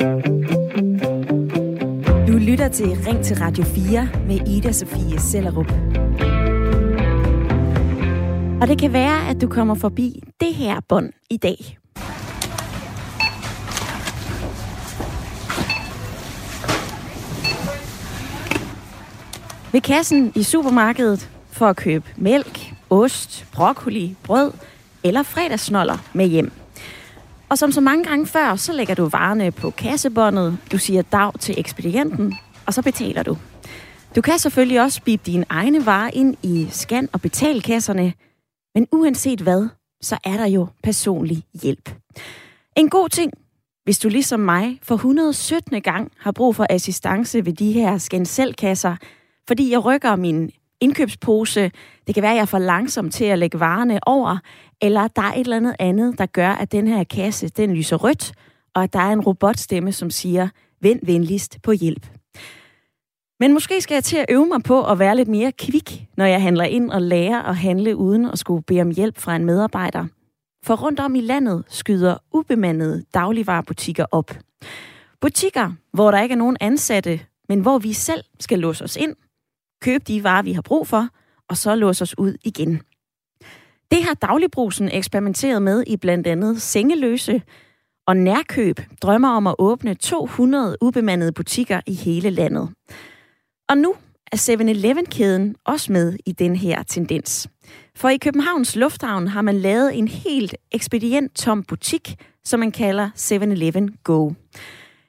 Du lytter til Ring til Radio 4 med Ida Sofie Sellerup. Og det kan være, at du kommer forbi det her bånd i dag. Ved kassen i supermarkedet for at købe mælk, ost, broccoli, brød eller fredagsnoller med hjem. Og som så mange gange før, så lægger du varerne på kassebåndet, du siger dag til ekspedienten, og så betaler du. Du kan selvfølgelig også bippe dine egne varer ind i scan- og betalkasserne, men uanset hvad, så er der jo personlig hjælp. En god ting, hvis du ligesom mig for 117. gang har brug for assistance ved de her scan kasser fordi jeg rykker min indkøbspose. Det kan være, at jeg er for langsom til at lægge varerne over, eller der er et eller andet andet, der gør, at den her kasse, den lyser rødt, og at der er en robotstemme, som siger, vend venligst på hjælp. Men måske skal jeg til at øve mig på at være lidt mere kvik, når jeg handler ind og lærer at handle uden at skulle bede om hjælp fra en medarbejder. For rundt om i landet skyder ubemandede dagligvarerbutikker op. Butikker, hvor der ikke er nogen ansatte, men hvor vi selv skal låse os ind købe de varer, vi har brug for, og så låse os ud igen. Det har dagligbrusen eksperimenteret med i blandt andet Sengeløse, og Nærkøb drømmer om at åbne 200 ubemandede butikker i hele landet. Og nu er 7-Eleven-kæden også med i den her tendens. For i Københavns Lufthavn har man lavet en helt ekspedient tom butik, som man kalder 7-Eleven Go.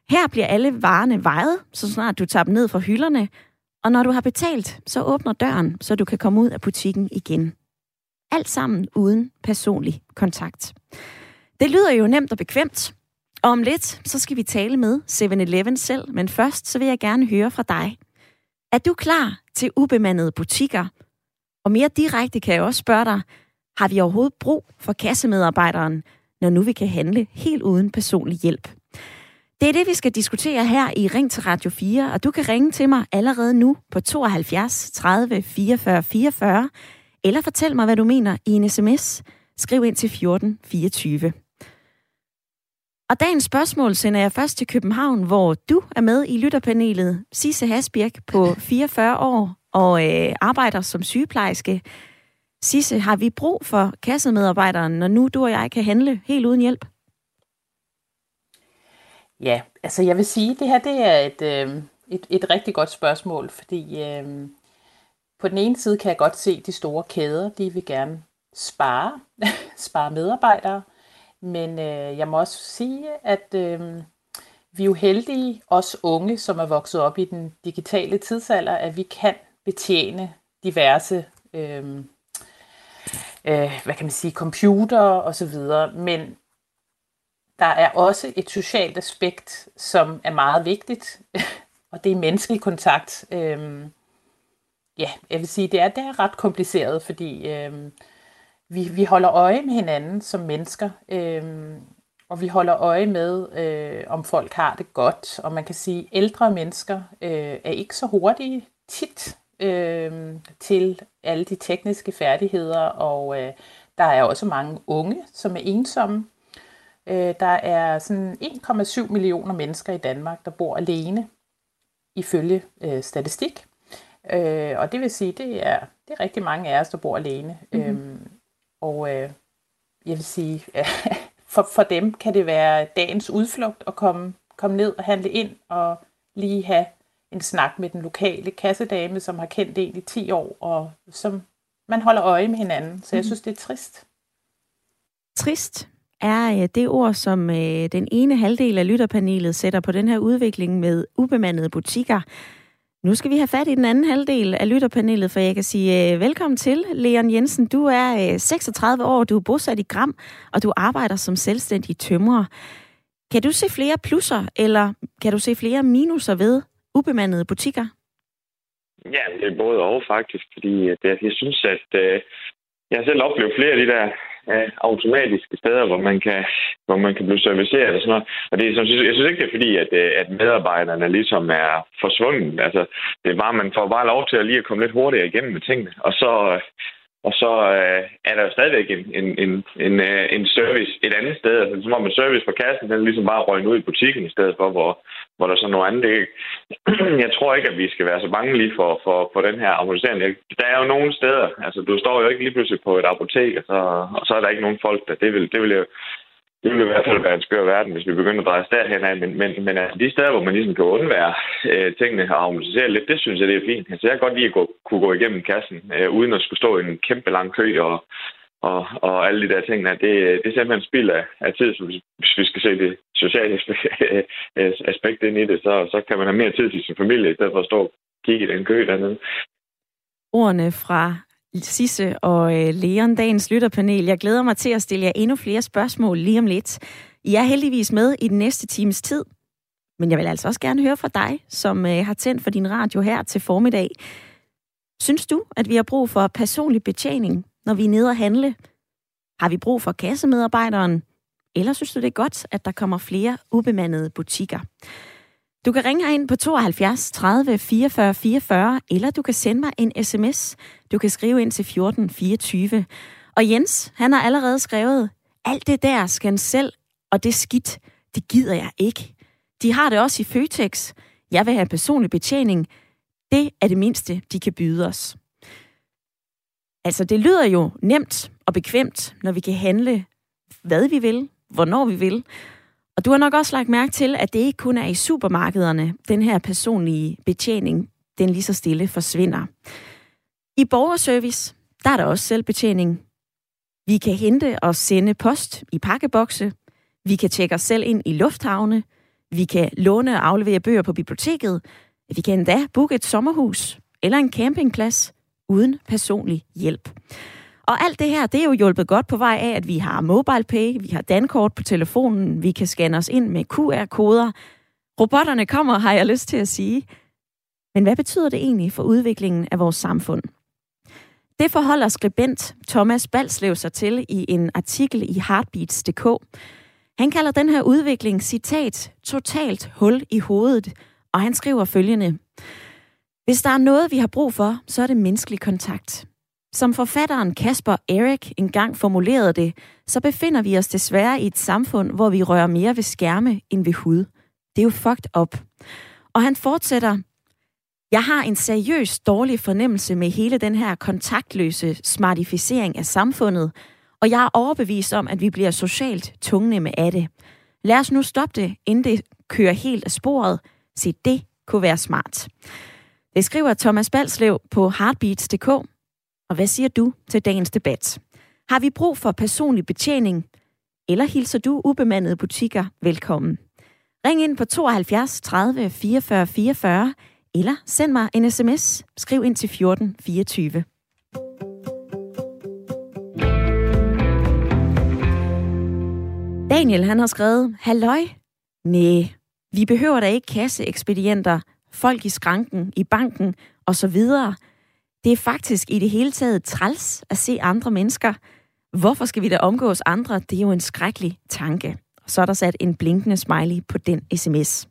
Her bliver alle varerne vejet, så snart du tager dem ned fra hylderne, og når du har betalt, så åbner døren, så du kan komme ud af butikken igen. Alt sammen uden personlig kontakt. Det lyder jo nemt og bekvemt. Og om lidt, så skal vi tale med 7-Eleven selv, men først så vil jeg gerne høre fra dig. Er du klar til ubemandede butikker? Og mere direkte kan jeg også spørge dig, har vi overhovedet brug for kassemedarbejderen, når nu vi kan handle helt uden personlig hjælp? Det er det, vi skal diskutere her i Ring til Radio 4, og du kan ringe til mig allerede nu på 72 30 44 44, eller fortæl mig, hvad du mener i en sms. Skriv ind til 14 24. Og dagens spørgsmål sender jeg først til København, hvor du er med i lytterpanelet. Sisse Hasbjerg på 44 år og øh, arbejder som sygeplejerske. Sisse, har vi brug for kassemedarbejderen, når nu du og jeg kan handle helt uden hjælp? Ja, altså jeg vil sige, at det her det er et, øh, et, et rigtig godt spørgsmål, fordi øh, på den ene side kan jeg godt se, at de store kæder, de vil gerne spare, spare medarbejdere, men øh, jeg må også sige, at øh, vi er jo heldige, os unge, som er vokset op i den digitale tidsalder, at vi kan betjene diverse øh, øh, hvad kan man sige, computer og så videre, men der er også et socialt aspekt, som er meget vigtigt, og det er menneskelig kontakt. Øhm, ja, jeg vil sige, det er, det er ret kompliceret, fordi øhm, vi, vi holder øje med hinanden som mennesker, øhm, og vi holder øje med, øh, om folk har det godt. Og man kan sige, at ældre mennesker øh, er ikke så hurtige tit øh, til alle de tekniske færdigheder, og øh, der er også mange unge, som er ensomme. Øh, der er sådan 1,7 millioner mennesker i Danmark, der bor alene, ifølge øh, statistik. Øh, og det vil sige, det er, det er rigtig mange af os, der bor alene. Mm-hmm. Øhm, og øh, jeg vil sige, for, for dem kan det være dagens udflugt at komme, komme ned og handle ind og lige have en snak med den lokale kassedame, som har kendt en i 10 år, og som man holder øje med hinanden. Så jeg mhm. synes, det er trist. Trist, er øh, det ord, som øh, den ene halvdel af lytterpanelet sætter på den her udvikling med ubemandede butikker. Nu skal vi have fat i den anden halvdel af lytterpanelet, for jeg kan sige øh, velkommen til, Leon Jensen. Du er 36 år, du er bosat i Gram, og du arbejder som selvstændig tømrer. Kan du se flere plusser, eller kan du se flere minuser ved ubemandede butikker? Ja, det er både og faktisk, fordi jeg synes, at jeg har selv oplevet flere af de der ja, automatiske steder, hvor man kan, hvor man kan blive serviceret og sådan noget. Og det, jeg, synes, jeg synes ikke, det er fordi, at, øh, at medarbejderne ligesom er forsvundet. Altså, det er bare, man får bare lov til at lige at komme lidt hurtigere igennem med tingene. Og så, øh, og så øh, er der jo stadigvæk en, en, en, en, øh, en service et andet sted. Altså, som om en service på kassen, den er ligesom bare røgnet ud i butikken i stedet for, hvor, hvor der så nogle andre ikke. Jeg tror ikke, at vi skal være så bange lige for, for, for den her harmonisering. Der er jo nogle steder, altså du står jo ikke lige pludselig på et apotek, og så, og så er der ikke nogen folk, der det vil, det vil jo det ville i hvert fald være en skør verden, hvis vi begynder at dreje os derhen af. Men, men, men altså, de steder, hvor man ligesom kan undvære øh, tingene og harmonisere lidt, det synes jeg, det er fint. Altså, jeg kan godt lide at gå, kunne gå igennem kassen, øh, uden at skulle stå i en kæmpe lang kø og, og, og alle de der ting. Det, det er simpelthen spild af, af tid, så hvis, hvis vi skal se det sociale aspekt ind i det, så, så kan man have mere tid til sin familie, i stedet for at stå og kigge i den kø dernede. Ordene fra Sisse og øh, Leon, dagens lytterpanel. Jeg glæder mig til at stille jer endnu flere spørgsmål lige om lidt. I er heldigvis med i den næste times tid. Men jeg vil altså også gerne høre fra dig, som øh, har tændt for din radio her til formiddag. Synes du, at vi har brug for personlig betjening, når vi er nede og handle? Har vi brug for kassemedarbejderen? Eller synes du, det er godt, at der kommer flere ubemandede butikker? Du kan ringe ind på 72 30 44 44, eller du kan sende mig en sms. Du kan skrive ind til 14 24. Og Jens, han har allerede skrevet, alt det der skal selv, og det skidt, det gider jeg ikke. De har det også i Føtex. Jeg vil have personlig betjening. Det er det mindste, de kan byde os. Altså, det lyder jo nemt og bekvemt, når vi kan handle, hvad vi vil, hvornår vi vil. Og du har nok også lagt mærke til, at det ikke kun er i supermarkederne, den her personlige betjening, den lige så stille forsvinder. I borgerservice, der er der også selvbetjening. Vi kan hente og sende post i pakkebokse. Vi kan tjekke os selv ind i lufthavne. Vi kan låne og aflevere bøger på biblioteket. Vi kan endda booke et sommerhus eller en campingplads uden personlig hjælp. Og alt det her, det er jo hjulpet godt på vej af, at vi har mobile pay, vi har dankort på telefonen, vi kan scanne os ind med QR-koder. Robotterne kommer, har jeg lyst til at sige. Men hvad betyder det egentlig for udviklingen af vores samfund? Det forholder skribent Thomas Balslev sig til i en artikel i Heartbeats.dk. Han kalder den her udvikling, citat, totalt hul i hovedet, og han skriver følgende. Hvis der er noget, vi har brug for, så er det menneskelig kontakt. Som forfatteren Kasper Erik engang formulerede det, så befinder vi os desværre i et samfund, hvor vi rører mere ved skærme end ved hud. Det er jo fucked up. Og han fortsætter, jeg har en seriøs dårlig fornemmelse med hele den her kontaktløse smartificering af samfundet, og jeg er overbevist om, at vi bliver socialt tungnemme af det. Lad os nu stoppe det, inden det kører helt af sporet. Se, det kunne være smart. Det skriver Thomas Balslev på heartbeats.dk, og hvad siger du til dagens debat? Har vi brug for personlig betjening, eller hilser du ubemandede butikker velkommen? Ring ind på 72 30 44 44, eller send mig en sms. Skriv ind til 14 24. Daniel, han har skrevet, Halløj? Næh, vi behøver da ikke kasseekspedienter, folk i skranken, i banken osv., det er faktisk i det hele taget træls at se andre mennesker. Hvorfor skal vi da omgås andre? Det er jo en skrækkelig tanke. Så er der sat en blinkende smiley på den sms.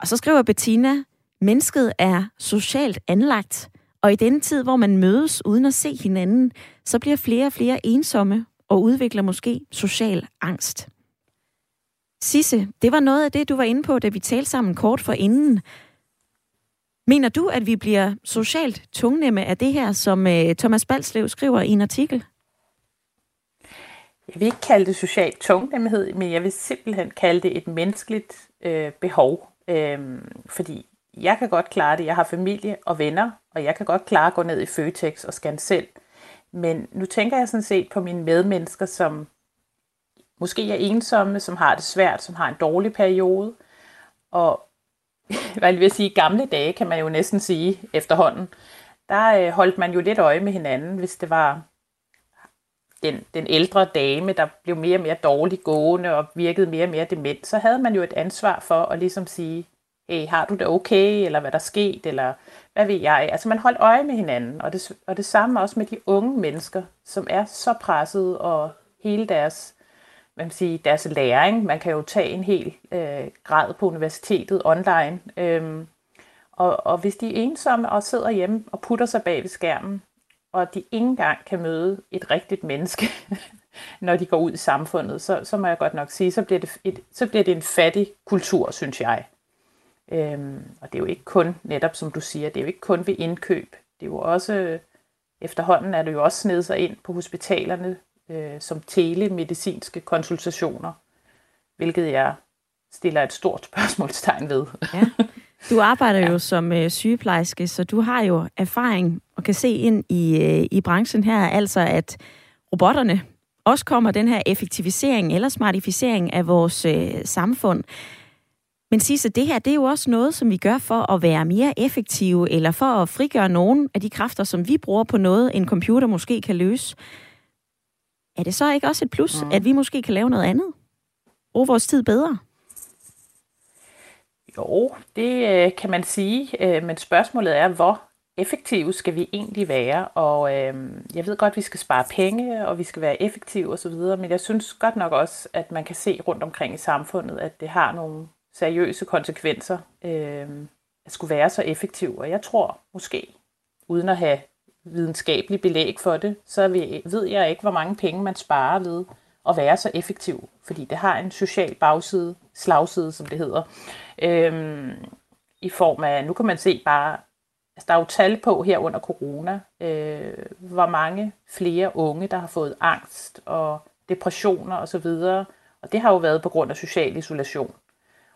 Og så skriver Bettina, mennesket er socialt anlagt, og i denne tid, hvor man mødes uden at se hinanden, så bliver flere og flere ensomme og udvikler måske social angst. Sisse, det var noget af det, du var inde på, da vi talte sammen kort for inden. Mener du, at vi bliver socialt tungnemme af det her, som øh, Thomas Balslev skriver i en artikel? Jeg vil ikke kalde det socialt tungnemhed, men jeg vil simpelthen kalde det et menneskeligt øh, behov. Øhm, fordi jeg kan godt klare det. Jeg har familie og venner, og jeg kan godt klare at gå ned i Føtex og scanne selv. Men nu tænker jeg sådan set på mine medmennesker, som måske er ensomme, som har det svært, som har en dårlig periode. Og hvad vil sige, gamle dage, kan man jo næsten sige efterhånden, der øh, holdt man jo lidt øje med hinanden, hvis det var den, den ældre dame, der blev mere og mere dårligt gående og virkede mere og mere dement, så havde man jo et ansvar for at ligesom sige, hey, har du det okay, eller hvad der sket, eller hvad ved jeg. Altså man holdt øje med hinanden, og det, og det samme også med de unge mennesker, som er så presset, og hele deres hvad man siger, deres læring. Man kan jo tage en hel øh, grad på universitetet online. Øhm, og, og hvis de er ensomme og sidder hjemme og putter sig bag ved skærmen, og de ikke engang kan møde et rigtigt menneske, når de går ud i samfundet, så, så må jeg godt nok sige, så bliver det, et, så bliver det en fattig kultur, synes jeg. Øhm, og det er jo ikke kun, netop som du siger, det er jo ikke kun ved indkøb. Det er jo også, efterhånden er det jo også snedet sig ind på hospitalerne øh, som telemedicinske konsultationer, hvilket jeg stiller et stort spørgsmålstegn ved. Ja. Du arbejder ja. jo som øh, sygeplejerske, så du har jo erfaring og kan se ind i, øh, i branchen her, altså at robotterne også kommer den her effektivisering eller smartificering af vores øh, samfund. Men Sisse, det her det er jo også noget, som vi gør for at være mere effektive, eller for at frigøre nogle af de kræfter, som vi bruger på noget, en computer måske kan løse. Er det så ikke også et plus, mm. at vi måske kan lave noget andet? Bruge vores tid bedre? Jo, det øh, kan man sige, øh, men spørgsmålet er, hvor effektive skal vi egentlig være? Og øh, jeg ved godt, at vi skal spare penge, og vi skal være effektive osv., men jeg synes godt nok også, at man kan se rundt omkring i samfundet, at det har nogle seriøse konsekvenser øh, at skulle være så effektiv. Og jeg tror måske, uden at have videnskabelig belæg for det, så ved jeg ikke, hvor mange penge man sparer ved at være så effektiv, fordi det har en social bagside, slagside, som det hedder, øhm, i form af, nu kan man se bare, altså der er jo tal på her under corona, øh, hvor mange flere unge, der har fået angst og depressioner osv., og det har jo været på grund af social isolation.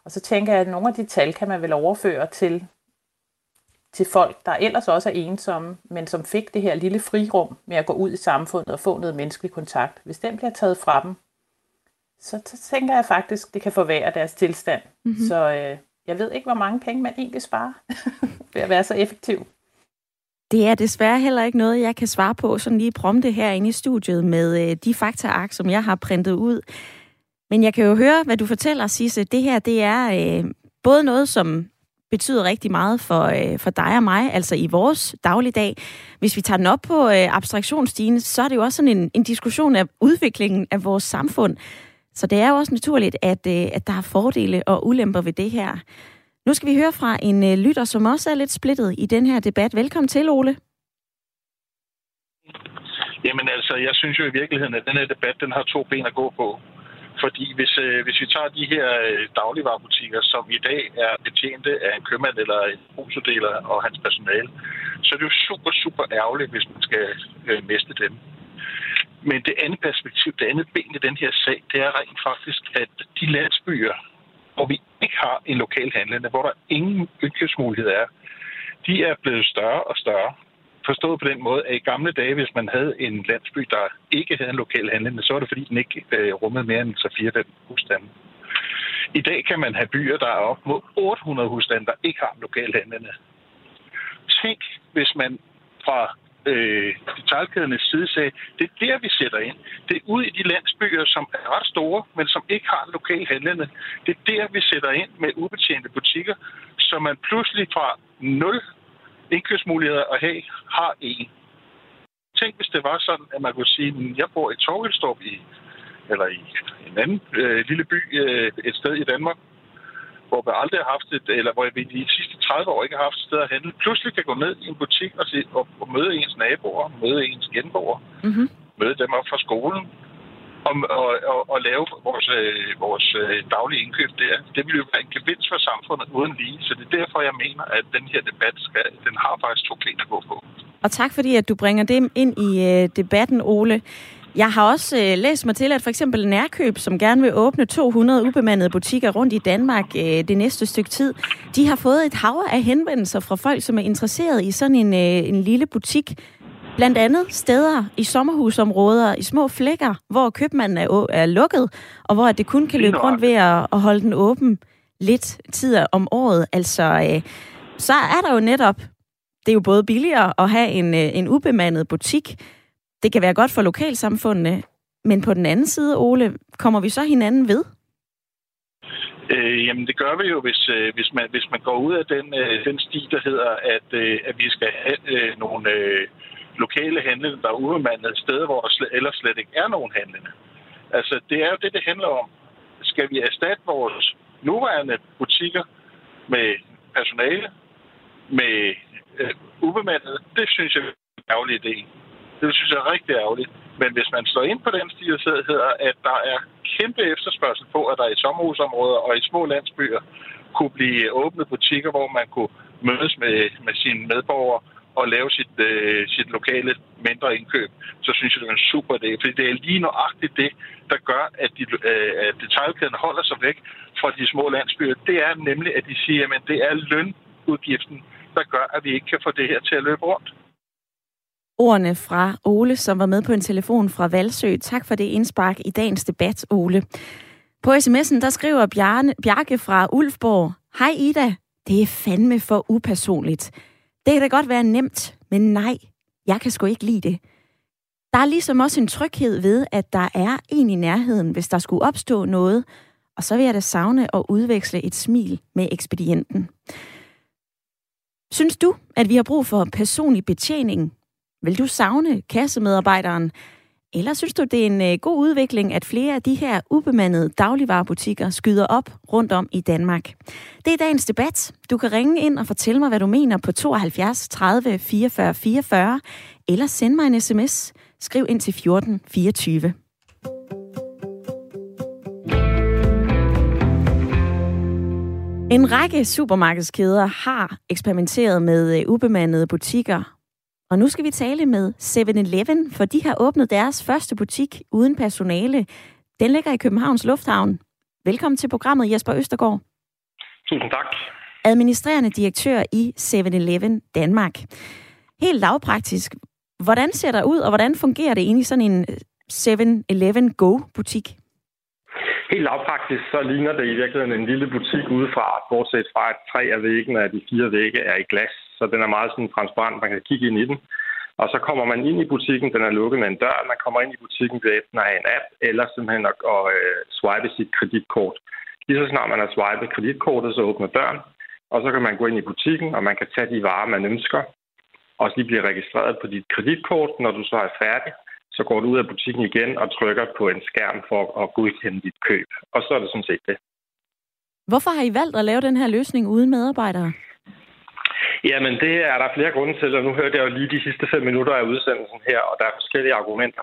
Og så tænker jeg, at nogle af de tal kan man vel overføre til til folk, der ellers også er ensomme, men som fik det her lille frirum med at gå ud i samfundet og få noget menneskelig kontakt. Hvis den bliver taget fra dem, så, så tænker jeg faktisk, det kan forværre deres tilstand. Mm-hmm. Så øh, jeg ved ikke, hvor mange penge man egentlig sparer ved at være så effektiv. Det er desværre heller ikke noget, jeg kan svare på sådan lige prompte herinde i studiet med øh, de faktaark, som jeg har printet ud. Men jeg kan jo høre, hvad du fortæller, Sisse. Det her, det er øh, både noget, som betyder rigtig meget for, øh, for dig og mig, altså i vores dagligdag. Hvis vi tager den op på øh, abstraktionsstigen, så er det jo også sådan en, en diskussion af udviklingen af vores samfund. Så det er jo også naturligt, at, øh, at der er fordele og ulemper ved det her. Nu skal vi høre fra en øh, lytter, som også er lidt splittet i den her debat. Velkommen til, Ole. Jamen altså, jeg synes jo i virkeligheden, at den her debat, den har to ben at gå på. Fordi hvis, øh, hvis vi tager de her øh, dagligvarerbutikker, som i dag er betjente af en købmand eller en brugsuddeler og hans personale, så er det jo super, super ærgerligt, hvis man skal øh, miste dem. Men det andet perspektiv, det andet ben i den her sag, det er rent faktisk, at de landsbyer, hvor vi ikke har en lokal handlende, hvor der ingen indkøbsmulighed er, de er blevet større og større. Forstået på den måde, at i gamle dage, hvis man havde en landsby, der ikke havde en lokal handlende, så var det fordi, den ikke øh, rummede mere end så fire den husstande. I dag kan man have byer, der er op mod 800 husstande, der ikke har en lokal handlende. Tænk, hvis man fra øh, detaljkædernes side sagde, det er der, vi sætter ind. Det er ud i de landsbyer, som er ret store, men som ikke har en lokal handlende. Det er der, vi sætter ind med ubetjente butikker, så man pludselig fra 0 indkøbsmuligheder at have, har en. Tænk, hvis det var sådan, at man kunne sige, at jeg bor i Torgelstorp i, eller i en anden øh, lille by øh, et sted i Danmark, hvor vi aldrig har haft et, eller hvor vi de sidste 30 år ikke har haft et sted at handle, pludselig kan gå ned i en butik og, se, og, og møde ens naboer, møde ens genboer, mm-hmm. møde dem op fra skolen, og, og, og, og lave vores, øh, vores øh, daglige indkøb der. Det vil jo være en gevinst for samfundet uden lige. Så det er derfor, jeg mener, at den her debat skal, den har faktisk to ben at gå på. Og tak fordi, at du bringer det ind i øh, debatten, Ole. Jeg har også øh, læst mig til, at for eksempel Nærkøb, som gerne vil åbne 200 ubemandede butikker rundt i Danmark øh, det næste stykke tid, de har fået et hav af henvendelser fra folk, som er interesseret i sådan en, øh, en lille butik, Blandt andet steder i sommerhusområder, i små flækker, hvor købmanden er, er lukket, og hvor det kun kan løbe rundt ved at, at holde den åben lidt tid om året. Altså, øh, så er der jo netop, det er jo både billigere at have en, øh, en ubemandet butik. Det kan være godt for lokalsamfundene, men på den anden side, Ole, kommer vi så hinanden ved? Øh, jamen det gør vi jo, hvis, øh, hvis, man, hvis man går ud af den, øh, den sti, der hedder, at, øh, at vi skal have øh, nogle, øh, lokale handlende, der er ubemandede steder, hvor der slet, ellers slet ikke er nogen handlende. Altså, det er jo det, det handler om. Skal vi erstatte vores nuværende butikker med personale, med øh, ubemandede? Det synes jeg er en ærgerlig idé. Det synes jeg er rigtig ærgerligt. Men hvis man slår ind på den stil, så hedder, at der er kæmpe efterspørgsel på, at der i sommerhusområder og i små landsbyer kunne blive åbnet butikker, hvor man kunne mødes med, med sine medborgere og lave sit, øh, sit lokale mindre indkøb, så synes jeg, det er en super idé. Fordi det er lige nøjagtigt det, der gør, at, de, øh, at detaljkæden holder sig væk fra de små landsbyer. Det er nemlig, at de siger, at det er lønudgiften, der gør, at vi ikke kan få det her til at løbe rundt. Ordene fra Ole, som var med på en telefon fra Valsø. Tak for det indspark i dagens debat, Ole. På sms'en, der skriver Bjarne, Bjarke fra Ulfborg, Hej Ida, det er fandme for upersonligt. Det kan da godt være nemt, men nej, jeg kan sgu ikke lide det. Der er ligesom også en tryghed ved, at der er en i nærheden, hvis der skulle opstå noget, og så vil jeg da savne at udveksle et smil med ekspedienten. Synes du, at vi har brug for personlig betjening? Vil du savne kassemedarbejderen? Eller synes du, det er en øh, god udvikling, at flere af de her ubemandede dagligvarerbutikker skyder op rundt om i Danmark? Det er dagens debat. Du kan ringe ind og fortælle mig, hvad du mener på 72 30 44 44, eller send mig en sms. Skriv ind til 14 24. En række supermarkedskæder har eksperimenteret med øh, ubemandede butikker, og nu skal vi tale med 7-Eleven, for de har åbnet deres første butik uden personale. Den ligger i Københavns Lufthavn. Velkommen til programmet, Jesper Østergaard. Tusind tak. Administrerende direktør i 7-Eleven Danmark. Helt lavpraktisk, hvordan ser der ud, og hvordan fungerer det egentlig sådan en 7-Eleven Go-butik? Helt lavpraktisk, så ligner det i virkeligheden en lille butik udefra, bortset fra at tre af væggene af de fire vægge er i glas så den er meget sådan transparent, man kan kigge ind i den. Og så kommer man ind i butikken, den er lukket med en dør, man kommer ind i butikken ved enten at have en app, eller simpelthen at, at uh, swipe sit kreditkort. Lige så snart man har swipet kreditkortet, så åbner døren, og så kan man gå ind i butikken, og man kan tage de varer, man ønsker, og de bliver registreret på dit kreditkort. Når du så er færdig, så går du ud af butikken igen og trykker på en skærm for at godkende dit køb. Og så er det sådan set det. Hvorfor har I valgt at lave den her løsning uden medarbejdere? Jamen, det er der flere grunde til, og nu hørte jeg jo lige de sidste fem minutter af udsendelsen her, og der er forskellige argumenter.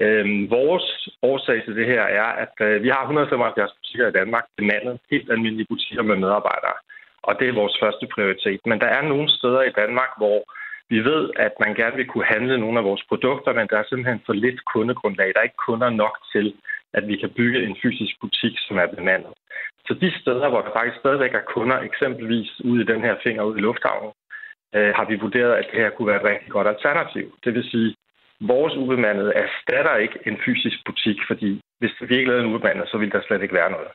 Øhm, vores årsag til det her er, at øh, vi har 175 butikker i Danmark, bemandet helt almindelige butikker med medarbejdere, og det er vores første prioritet. Men der er nogle steder i Danmark, hvor vi ved, at man gerne vil kunne handle nogle af vores produkter, men der er simpelthen for lidt kundegrundlag. Der er ikke kunder nok til, at vi kan bygge en fysisk butik, som er bemandet. Så de steder, hvor der faktisk stadigvæk er kunder, eksempelvis ude i den her finger ude i lufthavnen, øh, har vi vurderet, at det her kunne være et rigtig godt alternativ. Det vil sige, vores ubemandede erstatter ikke en fysisk butik, fordi hvis vi ikke lavede en ubemandet, så vil der slet ikke være noget.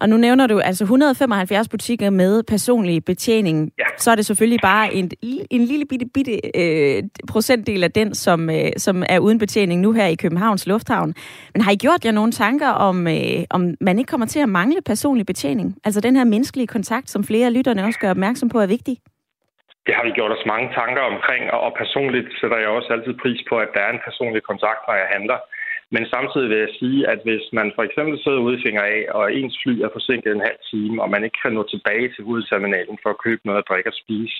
Og nu nævner du altså 175 butikker med personlig betjening. Ja. Så er det selvfølgelig bare en, en lille bitte, bitte øh, procentdel af den, som, øh, som er uden betjening nu her i Københavns Lufthavn. Men har I gjort jer nogle tanker om, øh, om man ikke kommer til at mangle personlig betjening? Altså den her menneskelige kontakt, som flere lytterne også gør opmærksom på, er vigtig? Det har vi gjort os mange tanker omkring, og personligt sætter jeg også altid pris på, at der er en personlig kontakt, når jeg handler. Men samtidig vil jeg sige, at hvis man for eksempel sidder ude i finger af, og ens fly er forsinket en halv time, og man ikke kan nå tilbage til hovedterminalen for at købe noget at drikke og spise,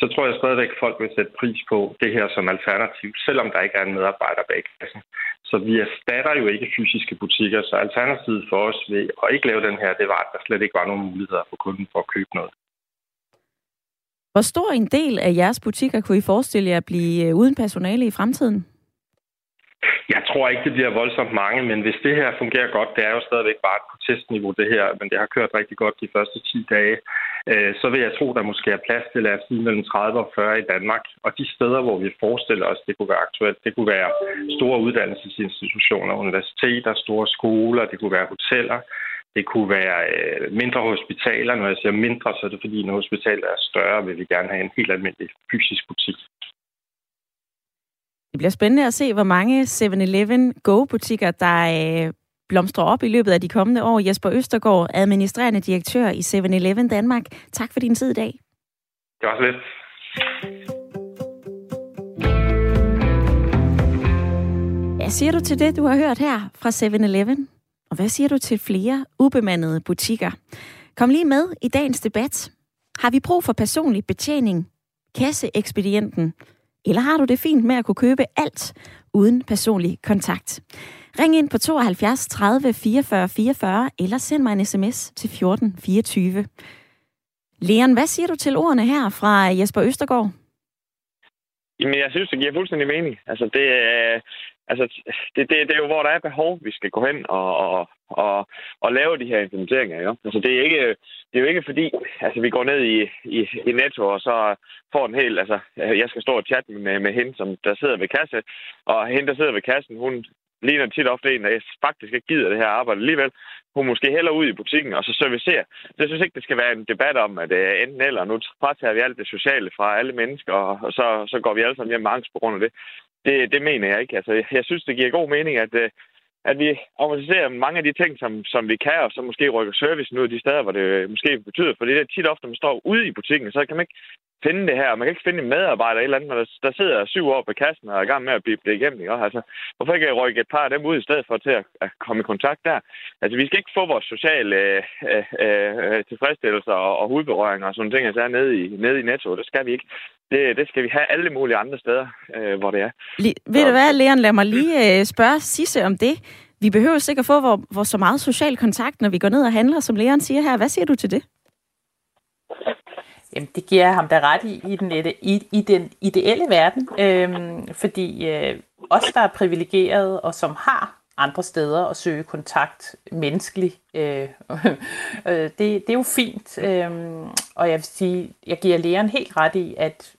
så tror jeg stadigvæk, at folk vil sætte pris på det her som alternativ, selvom der ikke er en medarbejder bag kassen. Så vi erstatter jo ikke fysiske butikker, så alternativet for os ved at ikke lave den her, det var, at der slet ikke var nogen muligheder for kunden for at købe noget. Hvor stor en del af jeres butikker kunne I forestille jer at blive øh, uden personale i fremtiden? Jeg tror ikke, det bliver voldsomt mange, men hvis det her fungerer godt, det er jo stadigvæk bare et protestniveau, det her, men det har kørt rigtig godt de første 10 dage, øh, så vil jeg tro, der måske er plads til, at sige, mellem 30 og 40 i Danmark. Og de steder, hvor vi forestiller os, det kunne være aktuelt, det kunne være store uddannelsesinstitutioner, universiteter, store skoler, det kunne være hoteller, det kunne være øh, mindre hospitaler. Når jeg siger mindre, så er det fordi, når hospitalet er større, vil vi gerne have en helt almindelig fysisk butik. Det bliver spændende at se, hvor mange 7-Eleven Go-butikker, der øh, blomstrer op i løbet af de kommende år. Jesper Østergaard, administrerende direktør i 7-Eleven Danmark. Tak for din tid i dag. Det var så lidt. Hvad siger du til det, du har hørt her fra 7-Eleven? Og hvad siger du til flere ubemandede butikker? Kom lige med i dagens debat. Har vi brug for personlig betjening? Kasseekspedienten? Eller har du det fint med at kunne købe alt uden personlig kontakt? Ring ind på 72 30 44 44, eller send mig en sms til 14 24. Leon, hvad siger du til ordene her fra Jesper Østergaard? Jamen, jeg synes, det giver fuldstændig mening. Altså, det, øh, altså, det, det, det er jo, hvor der er behov, vi skal gå hen og, og, og, at lave de her implementeringer. Jo. Altså, det, er ikke, det er jo ikke fordi, altså, vi går ned i, i, i Netto, og så får den helt... Altså, jeg skal stå og chatte med, med hende, som der sidder ved kasse, og hende, der sidder ved kassen, hun ligner tit ofte en, der faktisk ikke gider det her arbejde alligevel. Hun måske heller ud i butikken og så servicerer. Så jeg synes ikke, det skal være en debat om, at uh, enten eller. Nu fratager vi alt det sociale fra alle mennesker, og så, så går vi alle sammen hjem med angst på grund af det. Det, det mener jeg ikke. Altså, jeg synes, det giver god mening, at, uh, at vi automatiserer mange af de ting, som, som vi kan, og så måske rykker servicen ud af de steder, hvor det måske betyder. For det er tit ofte, når man står ude i butikken, så kan man ikke finde det her. Man kan ikke finde en medarbejder eller andet, der, der sidder syv år på kassen og er i gang med at blive det igennem. Ikke? Altså, hvorfor ikke rykke et par af dem ud i stedet for til at, at komme i kontakt der? Altså, vi skal ikke få vores sociale øh, øh, øh, tilfredsstillelser og, og hudberøringer og sådan ting, altså nede i, nede i Netto. Det skal vi ikke. Det, det skal vi have alle mulige andre steder, øh, hvor det er. Le- ved du hvad, Leon, lad mig lige øh, spørge Sisse om det. Vi behøver sikkert få hvor, hvor så meget social kontakt, når vi går ned og handler, som Leon siger her. Hvad siger du til det? Jamen, det giver ham da ret i, i den, i, i den ideelle verden. Øhm, fordi øh, os, der er privilegeret og som har andre steder at søge kontakt menneskelig, øh, øh, det, det er jo fint. Øh, og jeg vil sige, jeg giver læreren helt ret i, at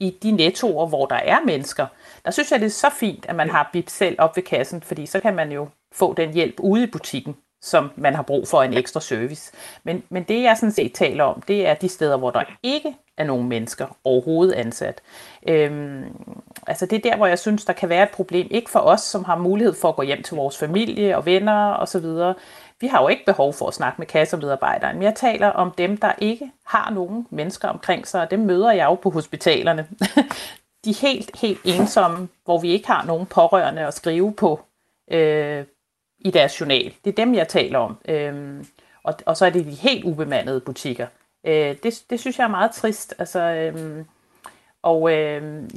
i de nettoer, hvor der er mennesker, der synes jeg, det er så fint, at man har bip selv op ved kassen, fordi så kan man jo få den hjælp ude i butikken som man har brug for en ekstra service. Men, men det, jeg sådan set taler om, det er de steder, hvor der ikke er nogen mennesker overhovedet ansat. Øhm, altså det er der, hvor jeg synes, der kan være et problem. Ikke for os, som har mulighed for at gå hjem til vores familie og venner osv. Vi har jo ikke behov for at snakke med kassemedarbejderen, men jeg taler om dem, der ikke har nogen mennesker omkring sig, og dem møder jeg jo på hospitalerne. De helt, helt ensomme, hvor vi ikke har nogen pårørende at skrive på, øh, i deres journal. Det er dem, jeg taler om. Øhm, og, og så er det de helt ubemandede butikker. Øh, det, det synes jeg er meget trist. Altså, øhm, og øhm,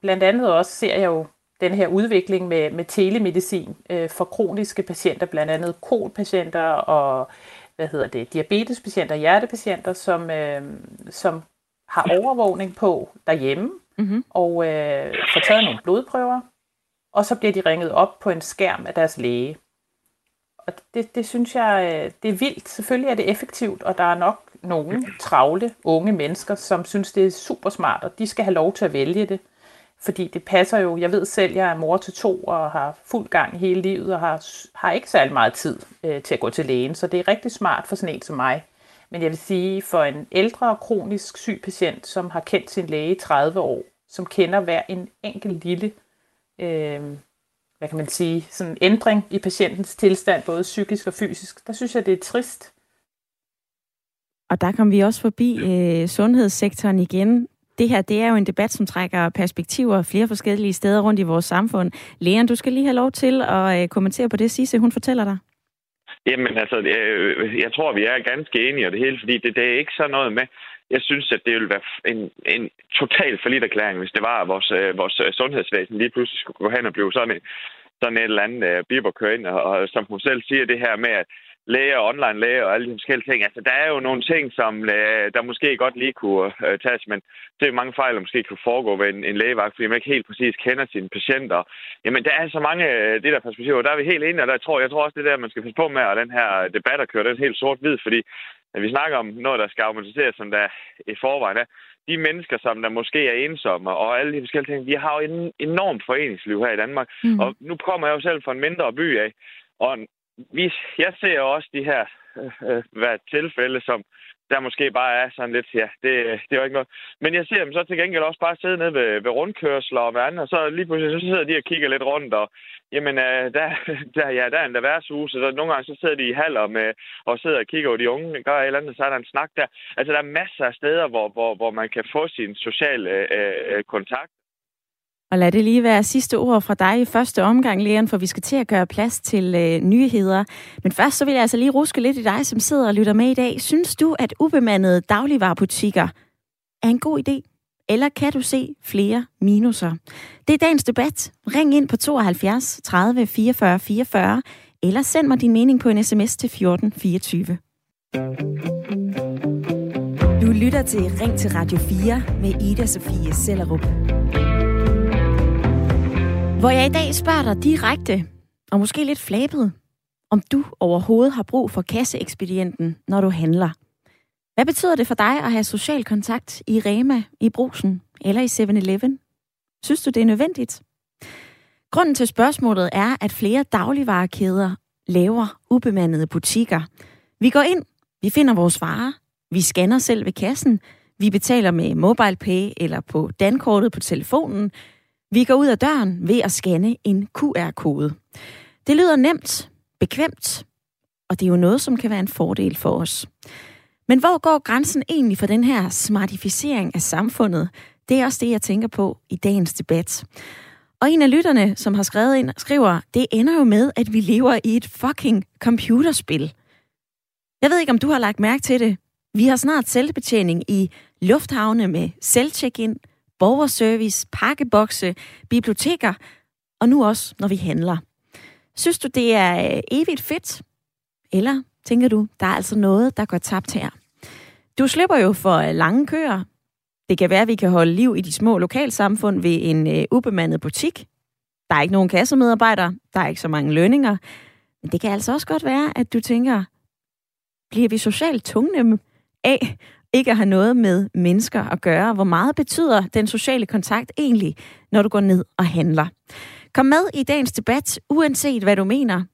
blandt andet også ser jeg jo den her udvikling med, med telemedicin øh, for kroniske patienter, blandt andet kolpatienter og hvad hedder det, diabetespatienter, hjertepatienter, som, øh, som har overvågning på derhjemme mm-hmm. og øh, får taget nogle blodprøver, og så bliver de ringet op på en skærm af deres læge. Og det, det synes jeg, øh, det er vildt. Selvfølgelig er det effektivt, og der er nok nogle travle unge mennesker, som synes, det er super smart, og de skal have lov til at vælge det. Fordi det passer jo, jeg ved selv, jeg er mor til to og har fuld gang hele livet og har, har ikke særlig meget tid øh, til at gå til lægen, så det er rigtig smart for sådan en som mig. Men jeg vil sige, for en ældre kronisk syg patient, som har kendt sin læge i 30 år, som kender hver en enkelt lille øh, hvad kan man sige, sådan en ændring i patientens tilstand, både psykisk og fysisk, der synes jeg, det er trist. Og der kom vi også forbi øh, sundhedssektoren igen. Det her, det er jo en debat, som trækker perspektiver flere forskellige steder rundt i vores samfund. Leon, du skal lige have lov til at øh, kommentere på det, Sisse, hun fortæller dig. Jamen altså, øh, jeg tror, vi er ganske enige om det hele, fordi det, det er ikke sådan noget med, jeg synes, at det ville være en, en total forlidt erklæring, hvis det var, at vores, øh, vores øh, sundhedsvæsen lige pludselig skulle gå hen og blive sådan en, sådan et eller andet øh, biber køre ind, og, og som hun selv siger, det her med, at læge og online læge og alle de forskellige ting. Altså, der er jo nogle ting, som uh, der måske godt lige kunne uh, tages, men det er mange fejl, der måske kunne foregå ved en, en lægevagt, fordi man ikke helt præcis kender sine patienter. Jamen, der er så mange uh, det der perspektiver. Der er vi helt enige, og der tror, jeg tror også, det der, man skal passe på med, at den her debat, der kører den helt sort-hvid, fordi at vi snakker om noget, der skal automatiseres, som der i forvejen er. De mennesker, som der måske er ensomme, og alle de forskellige ting, vi har jo en enormt foreningsliv her i Danmark. Mm. Og nu kommer jeg jo selv fra en mindre by af, og vi, jeg ser også de her øh, øh, hvad, tilfælde, som der måske bare er sådan lidt, ja, det, det er jo ikke noget. Men jeg ser dem så til gengæld også bare sidde nede ved, ved rundkørsler og hvad og så lige pludselig så sidder de og kigger lidt rundt, og jamen, øh, der, der, ja, der er en værtshus, og nogle gange så sidder de i haller med, og sidder og kigger over de unge, gør et eller andet, så er der en snak der. Altså, der er masser af steder, hvor, hvor, hvor man kan få sin sociale øh, øh kontakt. Og lad det lige være sidste ord fra dig i første omgang, Leon, for vi skal til at gøre plads til øh, nyheder. Men først så vil jeg altså lige ruske lidt i dig, som sidder og lytter med i dag. Synes du, at ubemandede dagligvarerbutikker er en god idé? eller kan du se flere minuser? Det er dagens debat. Ring ind på 72 30 44 44, eller send mig din mening på en sms til 14 24. Du lytter til Ring til Radio 4 med Ida Sofie Sellerup. Hvor jeg i dag spørger dig direkte, og måske lidt flabet, om du overhovedet har brug for kasseekspedienten, når du handler. Hvad betyder det for dig at have social kontakt i Rema, i Brusen eller i 7-Eleven? Synes du, det er nødvendigt? Grunden til spørgsmålet er, at flere dagligvarekæder laver ubemandede butikker. Vi går ind, vi finder vores varer, vi scanner selv ved kassen, vi betaler med MobilePay eller på dankortet på telefonen. Vi går ud af døren ved at scanne en QR-kode. Det lyder nemt, bekvemt, og det er jo noget, som kan være en fordel for os. Men hvor går grænsen egentlig for den her smartificering af samfundet? Det er også det, jeg tænker på i dagens debat. Og en af lytterne, som har skrevet ind, skriver, det ender jo med, at vi lever i et fucking computerspil. Jeg ved ikke, om du har lagt mærke til det. Vi har snart selvbetjening i lufthavne med selvcheck-in, borgerservice, pakkebokse, biblioteker, og nu også, når vi handler. Synes du, det er øh, evigt fedt? Eller tænker du, der er altså noget, der går tabt her? Du slipper jo for øh, lange køer. Det kan være, at vi kan holde liv i de små lokalsamfund ved en øh, ubemandet butik. Der er ikke nogen kassemedarbejdere, der er ikke så mange lønninger. Men det kan altså også godt være, at du tænker, bliver vi socialt tungnemme af ikke at have noget med mennesker at gøre? Hvor meget betyder den sociale kontakt egentlig, når du går ned og handler? Kom med i dagens debat, uanset hvad du mener.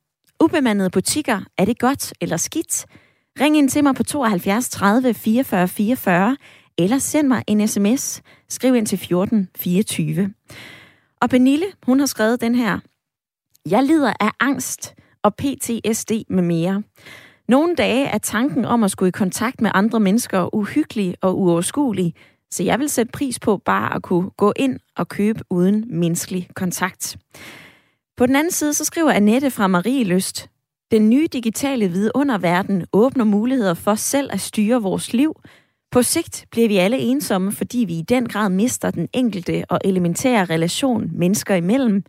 Ubemandede butikker, er det godt eller skidt? Ring ind til mig på 72 30 44 44, eller send mig en sms. Skriv ind til 14 24. Og Benille, hun har skrevet den her. Jeg lider af angst og PTSD med mere. Nogle dage er tanken om at skulle i kontakt med andre mennesker uhyggelig og uoverskuelig, så jeg vil sætte pris på bare at kunne gå ind og købe uden menneskelig kontakt. På den anden side, så skriver Annette fra Marie Lyst, den nye digitale vidunderverden åbner muligheder for selv at styre vores liv. På sigt bliver vi alle ensomme, fordi vi i den grad mister den enkelte og elementære relation mennesker imellem.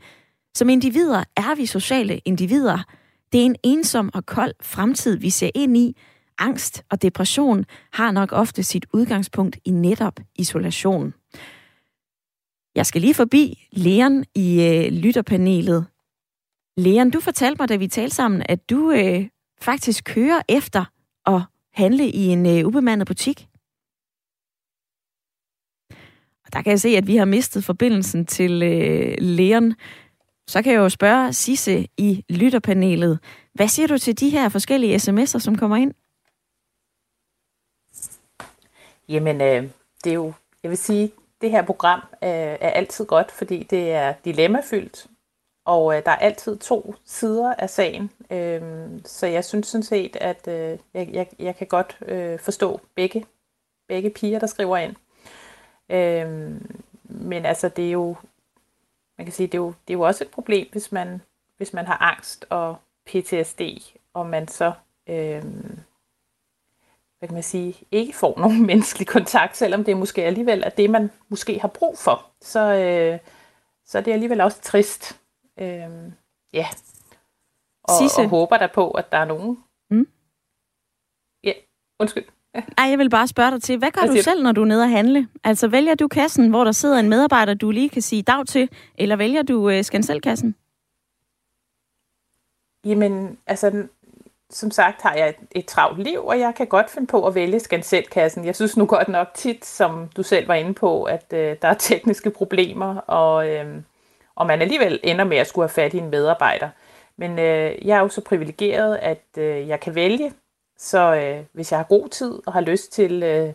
Som individer er vi sociale individer. Det er en ensom og kold fremtid, vi ser ind i. Angst og depression har nok ofte sit udgangspunkt i netop isolation. Jeg skal lige forbi Leon i øh, lytterpanelet. Leon, du fortalte mig, da vi talte sammen, at du øh, faktisk kører efter at handle i en øh, ubemandet butik. Og der kan jeg se, at vi har mistet forbindelsen til øh, Leon. Så kan jeg jo spørge Sisse i lytterpanelet. Hvad siger du til de her forskellige sms'er, som kommer ind? Jamen, øh, det er jo, jeg vil sige, det her program øh, er altid godt, fordi det er dilemmafyldt, og øh, der er altid to sider af sagen. Øh, så jeg synes sådan set, at øh, jeg, jeg, jeg kan godt øh, forstå begge, begge piger, der skriver ind. Øh, men altså, det er jo, man kan sige, det er jo, det er jo også et problem, hvis man, hvis man har angst og PTSD, og man så, øh, hvad kan man sige, ikke får nogen menneskelig kontakt, selvom det måske alligevel er det, man måske har brug for. Så, øh, så er det alligevel også trist. Øh, ja. Og, og håber der på, at der er nogen. Mm. Ja, undskyld. Ej, jeg vil bare spørge dig til, hvad gør hvad du selv, når du er nede at handle? Altså, vælger du kassen, hvor der sidder en medarbejder, du lige kan sige dag til, eller vælger du øh, skanselkassen? Jamen, altså, som sagt har jeg et, et travlt liv, og jeg kan godt finde på at vælge skanselkassen. Jeg synes nu godt nok tit, som du selv var inde på, at øh, der er tekniske problemer, og, øh, og man alligevel ender med at skulle have fat i en medarbejder. Men øh, jeg er jo så privilegeret, at øh, jeg kan vælge, så øh, hvis jeg har god tid og har lyst til, øh,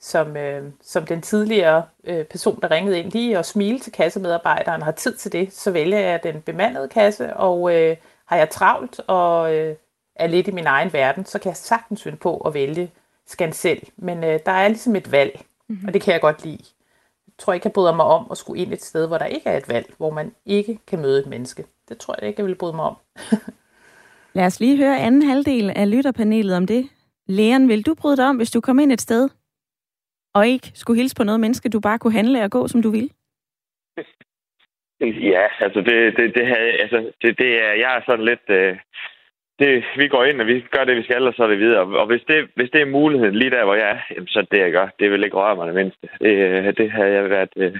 som, øh, som den tidligere øh, person, der ringede ind, lige at smile til kassemedarbejderen og har tid til det, så vælger jeg den bemandede kasse, og øh, har jeg travlt og øh, er lidt i min egen verden, så kan jeg sagtens finde på at vælge Skansel. Men øh, der er ligesom et valg, mm-hmm. og det kan jeg godt lide. Jeg tror ikke, jeg bryder mig om at skulle ind et sted, hvor der ikke er et valg, hvor man ikke kan møde et menneske. Det tror jeg ikke, jeg vil bryde mig om. Lad os lige høre anden halvdel af lytterpanelet om det. Leon, vil du bryde dig om, hvis du kom ind et sted, og ikke skulle hilse på noget menneske, du bare kunne handle og gå, som du ville? Ja, altså det, det, det, havde, altså det, det er, jeg er sådan lidt, øh, det, vi går ind, og vi gør det, vi skal, og så er det videre. Og hvis det, hvis det er muligheden lige der, hvor jeg er, jamen, så er det, jeg gør. Det vil ikke røre mig det mindste. Det, øh, det havde jeg været, øh,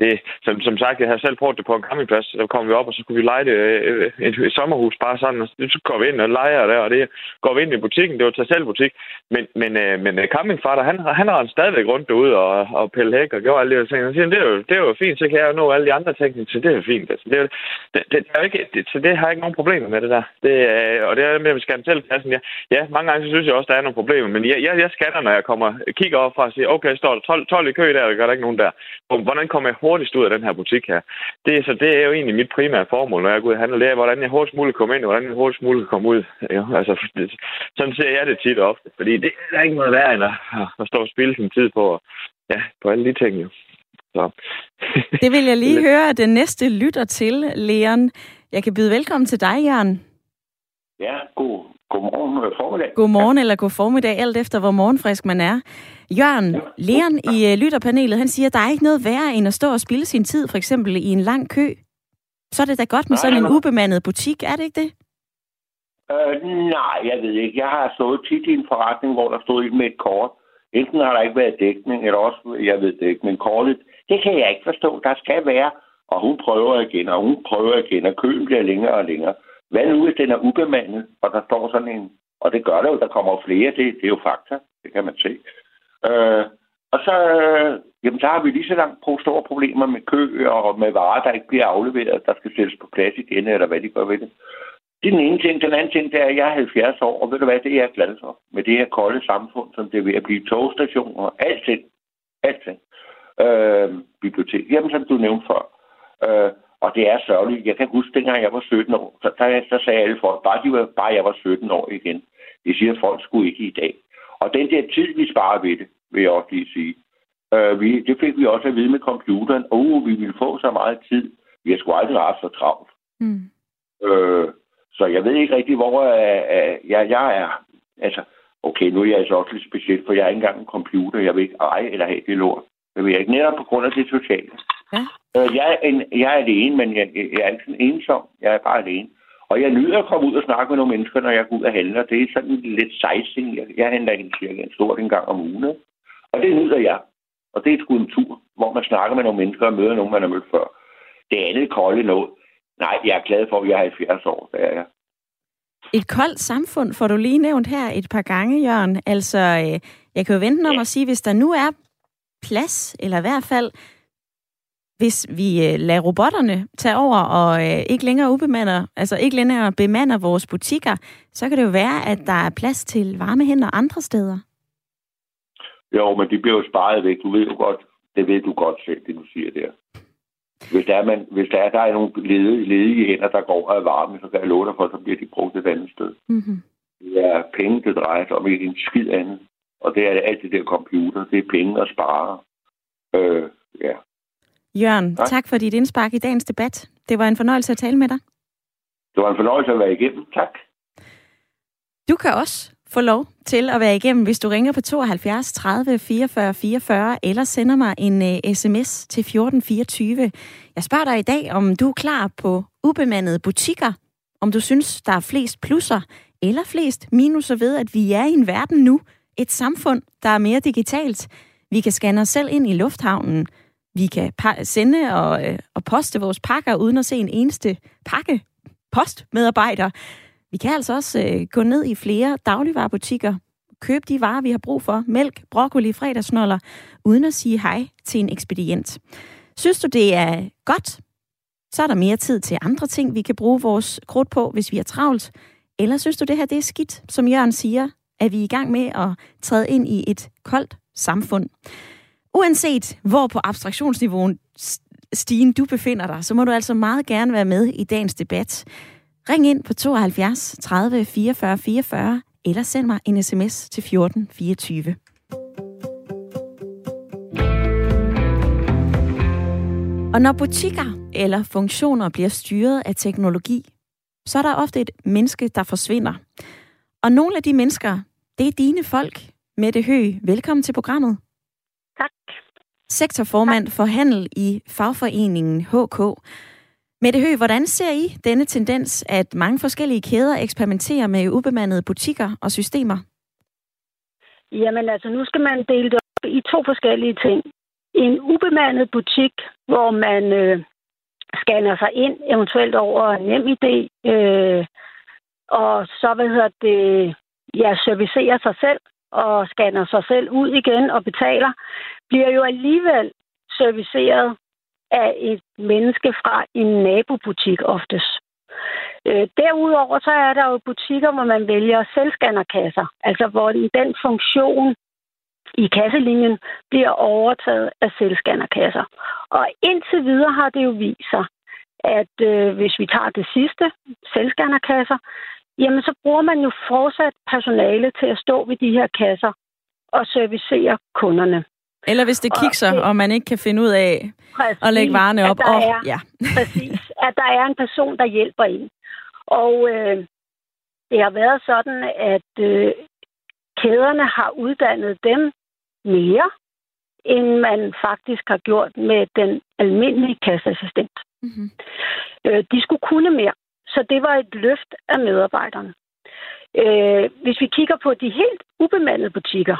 det, som, som sagt, jeg har selv prøvet det på en campingplads. Så kom vi op, og så kunne vi lege det, øh, et, et, sommerhus bare sådan. Og så går vi ind og leger der, og det går vi ind i butikken. Det var til selv butik. Men, men, øh, men øh, campingfatter, han, han har stadigvæk rundt derude og, og pille hæk og gjorde alle de ting. Og siger, det er, jo, det er jo fint, så kan jeg jo nå alle de andre ting. Så det er jo fint. Altså, det, er, det, det, det, er ikke, det, så det har jeg ikke nogen problemer med det der. Det, øh, og det er med, at vi skal selv passen. Ja, ja, mange gange så synes jeg også, der er nogle problemer. Men jeg, jeg, jeg scanner, når jeg kommer, kigger op fra og siger, okay, står der 12, 12 i kø der, og gør der ikke nogen der. Hvordan kommer jeg hurtigst ud af den her butik her. Det, så det er jo egentlig mit primære formål, når jeg går ud og handler. Det er, hvordan jeg hurtigst muligt kommer ind, og hvordan jeg hurtigst muligt kommer ud. Ja, altså, sådan ser jeg det tit og ofte. Fordi det er ikke noget værd, end at, at stå og spille sin tid på, ja, på alle de ting. Jo. Så. det vil jeg lige høre, at den næste lytter til, Leon. Jeg kan byde velkommen til dig, Jørgen. Ja, god, Godmorgen eller formiddag. Godmorgen eller god formiddag, alt efter hvor morgenfrisk man er. Jørgen, ja. Leon i uh, lytterpanelet, han siger, at der er ikke noget værre end at stå og spille sin tid, for eksempel i en lang kø. Så er det da godt med nej, sådan en ubemandet butik, er det ikke det? Uh, nej, jeg ved ikke. Jeg har stået tit i en forretning, hvor der stod med et kort. Enten har der ikke været dækning, eller også, jeg ved det ikke, men kortet, det kan jeg ikke forstå. Der skal være, og hun prøver igen, og hun prøver igen, og køen bliver længere og længere. Hvad nu, hvis den er ubemandet, og der står sådan en... Og det gør det jo, der kommer flere, det, det er jo fakta, det kan man se. Øh, og så, øh, jamen, så har vi lige så langt på store problemer med kø og med varer, der ikke bliver afleveret, der skal sættes på plads igen, eller hvad de gør ved det. Det er den ene ting. Den anden ting, det er, at jeg er 70 år, og ved du hvad, det er jeg glad for. Med det her kolde samfund, som det er ved at blive togstationer, alting. Alting. Øh, bibliotek. Jamen, som du nævnte før. Øh, og det er sørgeligt. Jeg kan huske, dengang jeg var 17 år, så, der, så sagde alle folk, bare, de var, bare jeg var 17 år igen. Det siger folk skulle ikke i dag. Og den der tid, vi sparer ved det, vil jeg også lige sige. Øh, vi, det fik vi også at vide med computeren. Oh, vi ville få så meget tid. Vi har sgu aldrig haft så travlt. Mm. Øh, så jeg ved ikke rigtig, hvor øh, jeg, jeg er. Altså, okay, nu er jeg altså også lidt specielt, for jeg er ikke engang en computer. Jeg vil ikke eje eller have det lort. Det vil jeg ikke. Netop på grund af det sociale. Ja. Øh, jeg, er en, jeg er alene, men jeg, jeg er ikke sådan ensom. Jeg er bare alene. Og jeg nyder at komme ud og snakke med nogle mennesker, når jeg går ud og handler. Det er sådan lidt sightseeing. Jeg, jeg handler en cirka en stort en gang om ugen. Og det nyder jeg. Og det er sgu en tur, hvor man snakker med nogle mennesker og møder nogen, man har mødt før. Det andet kolde noget. Nej, jeg er glad for, at jeg er 70 år. Det er jeg. Et koldt samfund får du lige nævnt her et par gange, Jørgen. Altså, øh, jeg kan jo vente om ja. at sige, hvis der nu er plads, eller i hvert fald hvis vi øh, lader robotterne tage over og øh, ikke længere ubemander, altså ikke længere bemander vores butikker, så kan det jo være, at der er plads til varme hænder andre steder. Jo, men de bliver jo sparet væk. Du ved jo godt, det ved du godt selv, det du siger der. Hvis der er, man, hvis der er, der er nogle ledige, ledige hænder, der går og er varme, så kan jeg love dig for, så bliver de brugt et andet sted. Mm-hmm. Det er penge, det drejer sig om, ikke en skid andet. Og det er alt det der computer. Det er penge at spare. Øh, ja. Jørgen, tak. tak for dit indspark i dagens debat. Det var en fornøjelse at tale med dig. Det var en fornøjelse at være igennem. Tak. Du kan også få lov til at være igennem, hvis du ringer på 72 30 44 44, eller sender mig en uh, øh, sms til 1424. Jeg spørger dig i dag, om du er klar på ubemandede butikker, om du synes, der er flest plusser eller flest minuser ved, at vi er i en verden nu, et samfund, der er mere digitalt. Vi kan scanne os selv ind i lufthavnen. Vi kan sende og, øh, og poste vores pakker uden at se en eneste pakke postmedarbejder. Vi kan altså også øh, gå ned i flere dagligvarerbutikker, købe de varer, vi har brug for, mælk, broccoli, fredagsnoller, uden at sige hej til en ekspedient. Synes du, det er godt? Så er der mere tid til andre ting, vi kan bruge vores krudt på, hvis vi er travlt. Eller synes du, det her det er skidt, som Jørgen siger, at vi er i gang med at træde ind i et koldt samfund? Uanset hvor på abstraktionsniveauen stigen du befinder dig, så må du altså meget gerne være med i dagens debat. Ring ind på 72 30 44 44 eller send mig en sms til 14 24. Og når butikker eller funktioner bliver styret af teknologi, så er der ofte et menneske, der forsvinder. Og nogle af de mennesker, det er dine folk. Mette Hø, velkommen til programmet. Sektorformand for handel i fagforeningen HK. Mette Høgh, hvordan ser I denne tendens, at mange forskellige kæder eksperimenterer med ubemandede butikker og systemer? Jamen altså, nu skal man dele det op i to forskellige ting. En ubemandet butik, hvor man øh, scanner sig ind, eventuelt over NemID, øh, og så, hvad hedder det, ja, servicerer sig selv og scanner sig selv ud igen og betaler, bliver jo alligevel serviceret af et menneske fra en nabobutik oftest. Øh, derudover så er der jo butikker, hvor man vælger selvscannerkasser, altså hvor den funktion i kasselinjen bliver overtaget af selvscannerkasser. Og indtil videre har det jo vist sig, at øh, hvis vi tager det sidste, selvscannerkasser, jamen så bruger man jo fortsat personale til at stå ved de her kasser og servicere kunderne. Eller hvis det kikser, og, og man ikke kan finde ud af præcis, at lægge varerne op. At der, er, ja. præcis, at der er en person, der hjælper en. Og øh, det har været sådan, at øh, kæderne har uddannet dem mere, end man faktisk har gjort med den almindelige kasseassistent. Mm-hmm. Øh, de skulle kunne mere, så det var et løft af medarbejderne. Øh, hvis vi kigger på de helt ubemandede butikker,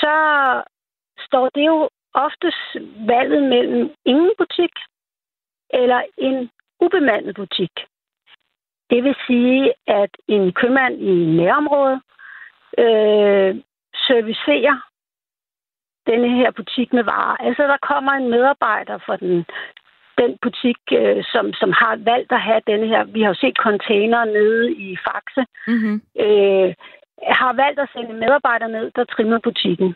så står det jo oftest valget mellem ingen butik eller en ubemandet butik. Det vil sige, at en købmand i nærområdet øh, servicerer denne her butik med varer. Altså, der kommer en medarbejder for den, den butik, øh, som, som har valgt at have denne her. Vi har jo set container nede i Faxe. Mm-hmm. Øh, har valgt at sende medarbejdere ned, der trimmer butikken.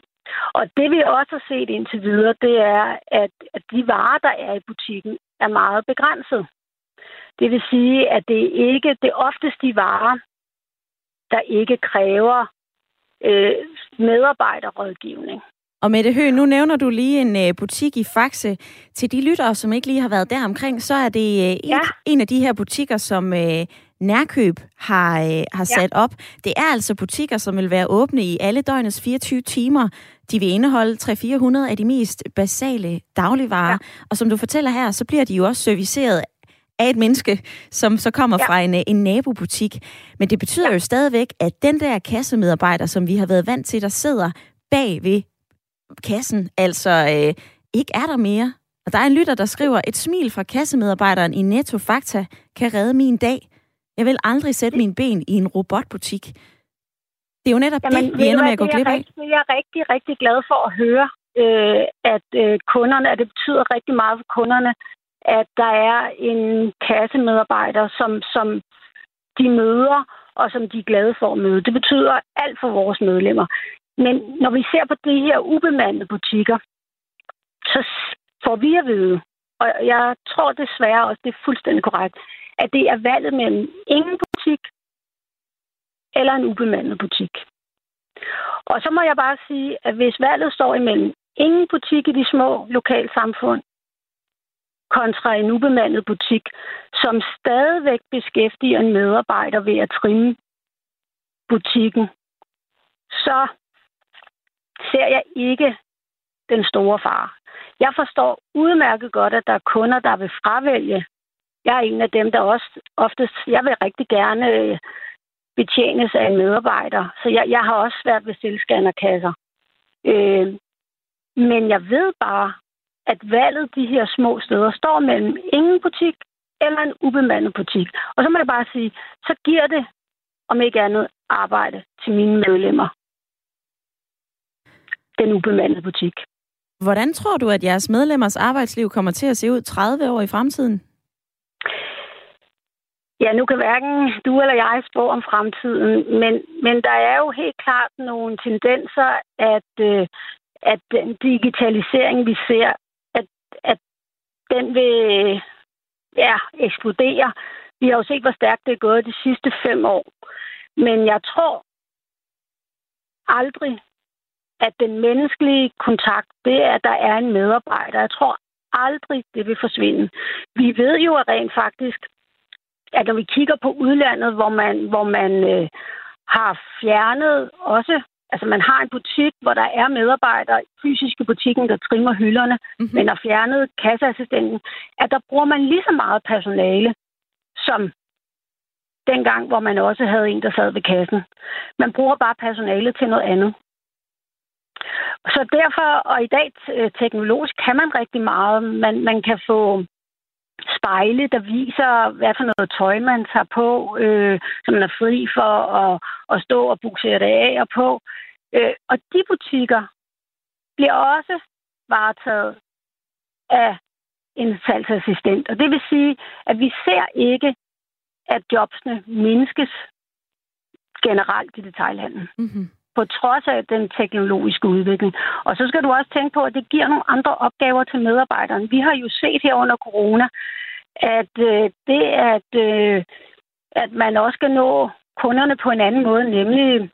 Og det vi også har set indtil videre, det er, at, at de varer, der er i butikken, er meget begrænset. Det vil sige, at det ikke det er oftest de varer, der ikke kræver øh, medarbejderrådgivning. Og Mette Høgh, nu nævner du lige en øh, butik i Faxe. Til de lyttere, som ikke lige har været der omkring, så er det øh, en, ja. en af de her butikker, som øh, Nærkøb har, øh, har sat ja. op. Det er altså butikker, som vil være åbne i alle døgnets 24 timer. De vil indeholde 300-400 af de mest basale dagligvarer. Ja. Og som du fortæller her, så bliver de jo også serviceret af et menneske, som så kommer ja. fra en, en nabobutik. Men det betyder ja. jo stadigvæk, at den der kassemedarbejder, som vi har været vant til, der sidder bag ved kassen, altså øh, ikke er der mere. Og der er en lytter, der skriver, et smil fra kassemedarbejderen i Netto Fakta kan redde min dag. Jeg vil aldrig sætte min ben i en robotbutik. Det er jo netop Jamen, det, vi ender med at gå glip af. Det er jeg rigtig, rigtig glad for at høre, øh, at øh, kunderne, at det betyder rigtig meget for kunderne, at der er en kassemedarbejder, som, som de møder, og som de er glade for at møde. Det betyder alt for vores medlemmer. Men når vi ser på de her ubemandede butikker, så får vi at vide, og jeg tror desværre også, det er fuldstændig korrekt, at det er valget mellem ingen butik eller en ubemandet butik. Og så må jeg bare sige, at hvis valget står imellem ingen butik i de små lokalsamfund kontra en ubemandet butik, som stadigvæk beskæftiger en medarbejder ved at trimme butikken, så ser jeg ikke den store fare. Jeg forstår udmærket godt, at der er kunder, der vil fravælge. Jeg er en af dem, der også oftest, jeg vil rigtig gerne øh, betjenes af en medarbejder. Så jeg, jeg har også svært ved selvscannerkasser. Øh, men jeg ved bare, at valget de her små steder står mellem ingen butik eller en ubemandet butik. Og så må jeg bare sige, så giver det, om ikke andet, arbejde til mine medlemmer. Den ubemandede butik. Hvordan tror du, at jeres medlemmers arbejdsliv kommer til at se ud 30 år i fremtiden? Ja, nu kan hverken du eller jeg spå om fremtiden, men, men der er jo helt klart nogle tendenser, at, øh, at den digitalisering, vi ser, at, at den vil ja, eksplodere. Vi har jo set, hvor stærkt det er gået de sidste fem år. Men jeg tror aldrig, at den menneskelige kontakt, det er, at der er en medarbejder. Jeg tror aldrig, det vil forsvinde. Vi ved jo at rent faktisk, at når vi kigger på udlandet, hvor man, hvor man øh, har fjernet også altså man har en butik, hvor der er medarbejdere fysisk i butikken, der trimmer hylderne, mm-hmm. men har fjernet kasseassistenten, at der bruger man lige så meget personale, som dengang, hvor man også havde en, der sad ved kassen. Man bruger bare personale til noget andet. Så derfor, og i dag teknologisk, kan man rigtig meget. Man, man kan få spejle, der viser, hvad for noget tøj man tager på, øh, som man er fri for at, at stå og buksere det af og på. Øh, og de butikker bliver også varetaget af en salgsassistent. Og det vil sige, at vi ser ikke, at jobsene mindskes generelt i detaljhandlen. Mm-hmm. På trods af den teknologiske udvikling. Og så skal du også tænke på, at det giver nogle andre opgaver til medarbejderne. Vi har jo set her under corona, at øh, det, at, øh, at man også skal nå kunderne på en anden måde, nemlig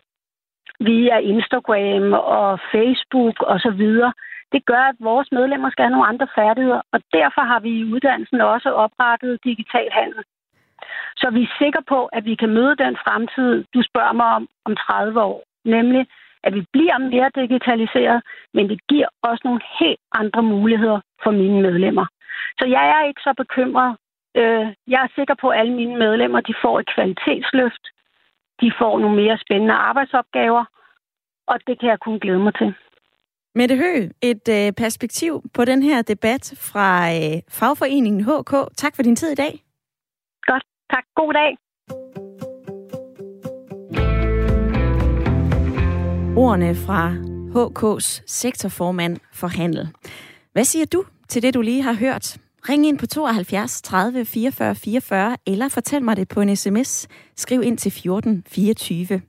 via Instagram og Facebook osv., det gør, at vores medlemmer skal have nogle andre færdigheder, og derfor har vi i uddannelsen også oprettet digital handel. Så vi er sikre på, at vi kan møde den fremtid, du spørger mig om om 30 år. Nemlig, at vi bliver mere digitaliseret, men det giver også nogle helt andre muligheder for mine medlemmer. Så jeg er ikke så bekymret. Øh, jeg er sikker på, at alle mine medlemmer de får et kvalitetsløft. De får nogle mere spændende arbejdsopgaver, og det kan jeg kun glæde mig til. Mette Hø, et øh, perspektiv på den her debat fra øh, fagforeningen HK. Tak for din tid i dag. Godt. Tak. God dag. Ordene fra HK's sektorformand for handel. Hvad siger du til det, du lige har hørt? Ring ind på 72 30 44 44, eller fortæl mig det på en sms. Skriv ind til 14 24.